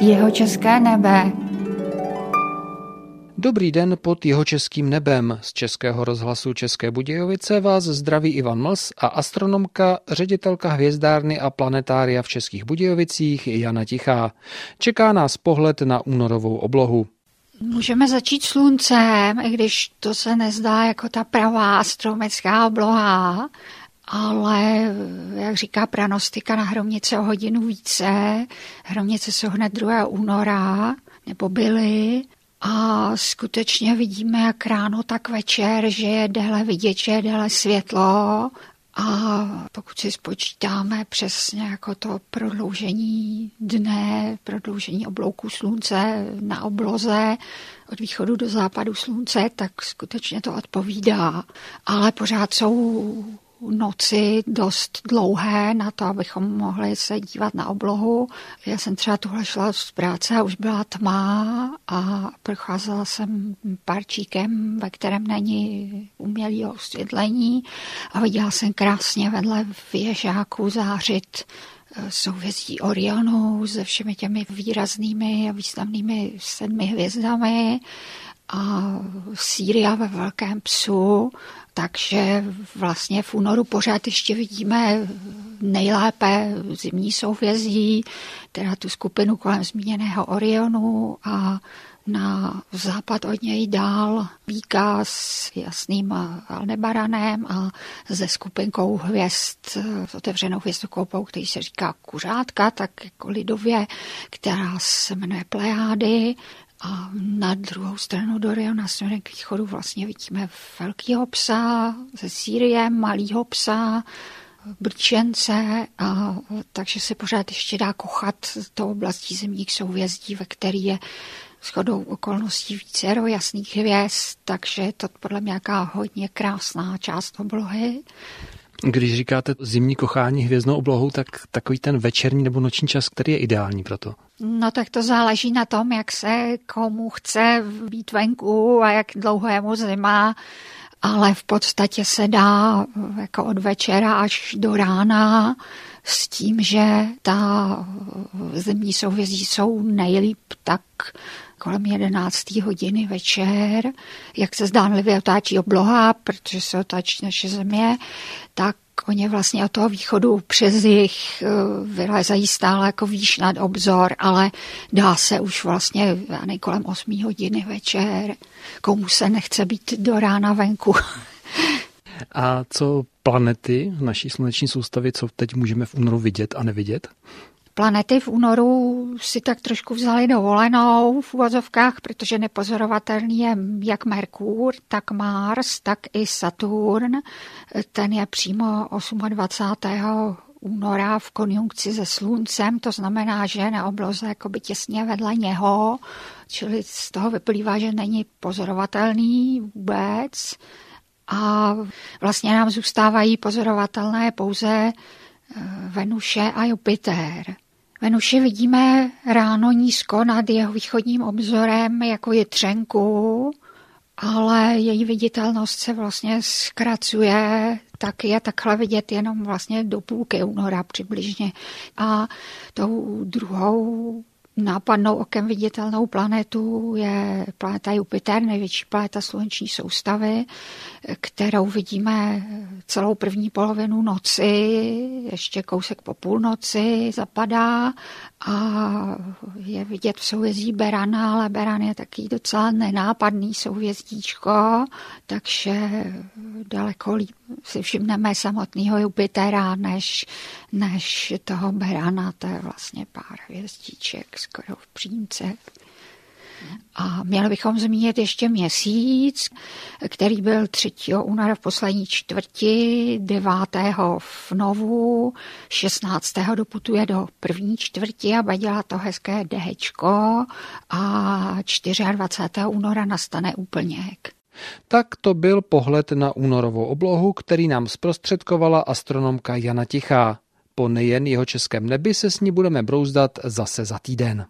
Jeho české nebe. Dobrý den pod jeho českým nebem. Z Českého rozhlasu České Budějovice vás zdraví Ivan Mls a astronomka, ředitelka hvězdárny a planetária v Českých Budějovicích Jana Tichá. Čeká nás pohled na únorovou oblohu. Můžeme začít sluncem, i když to se nezdá jako ta pravá astronomická obloha, ale jak říká pranostika na Hromnice o hodinu více, Hromnice jsou hned 2. února, nebo byly, a skutečně vidíme jak ráno, tak večer, že je déle vidět, že je déle světlo a pokud si spočítáme přesně jako to prodloužení dne, prodloužení oblouku slunce na obloze od východu do západu slunce, tak skutečně to odpovídá. Ale pořád jsou noci dost dlouhé na to, abychom mohli se dívat na oblohu. Já jsem třeba tuhle šla z práce a už byla tma a procházela jsem parčíkem, ve kterém není umělý osvětlení a viděla jsem krásně vedle věžáků zářit eh, souvězdí Orionu se všemi těmi výraznými a významnými sedmi hvězdami a Sýria ve Velkém psu, takže vlastně v únoru pořád ještě vidíme nejlépe zimní souvězdí, teda tu skupinu kolem zmíněného Orionu a na západ od něj dál Víka s jasným Aldebaranem a se skupinkou hvězd s otevřenou hvězdokoupou, který se říká Kuřátka, tak jako lidově, která se jmenuje Plejády a na druhou stranu Doriona směrem k východu vlastně vidíme velkýho psa ze Sýrie, malýho psa, brčence, a, takže se pořád ještě dá kochat to oblastí zemních souvězdí, ve který je shodou okolností vícero jasných hvězd, takže to podle mě nějaká hodně krásná část oblohy. Když říkáte zimní kochání hvězdnou oblohou, tak takový ten večerní nebo noční čas, který je ideální pro to? No tak to záleží na tom, jak se komu chce být venku a jak dlouho je mu zima, ale v podstatě se dá jako od večera až do rána s tím, že ta zimní souvězdí jsou nejlíp tak kolem 11. hodiny večer, jak se zdánlivě otáčí obloha, protože se otáčí naše země, tak oni vlastně od toho východu přes jich eh, vylezají stále jako výš nad obzor, ale dá se už vlastně kolem 8 hodiny večer. Komu se nechce být do rána venku. A co planety v naší sluneční soustavě, co teď můžeme v únoru vidět a nevidět? Planety v únoru si tak trošku vzali dovolenou v úvozovkách, protože nepozorovatelný je jak Merkur, tak Mars, tak i Saturn. Ten je přímo 28 února v konjunkci se sluncem, to znamená, že na obloze jakoby těsně vedle něho, čili z toho vyplývá, že není pozorovatelný vůbec. A vlastně nám zůstávají pozorovatelné pouze eh, Venuše a Jupiter. Venuši vidíme ráno nízko nad jeho východním obzorem jako je třenku, ale její viditelnost se vlastně zkracuje, tak je takhle vidět jenom vlastně do půlky února přibližně. A tou druhou nápadnou okem viditelnou planetu je planeta Jupiter, největší planeta sluneční soustavy, kterou vidíme celou první polovinu noci, ještě kousek po půlnoci zapadá a je vidět v souvězdí Berana, ale Beran je taky docela nenápadný souvězdíčko, takže daleko líp si všimneme samotného Jupitera než, než toho Berana, to je vlastně pár hvězdiček skoro v přímce. A měli bychom zmínit ještě měsíc, který byl 3. února v poslední čtvrti, 9. v Novu, 16. doputuje do první čtvrti a dělá to hezké dehečko a 24. února nastane úplněk. Tak to byl pohled na únorovou oblohu, který nám zprostředkovala astronomka Jana Tichá. Po nejen jeho českém nebi se s ní budeme brouzdat zase za týden.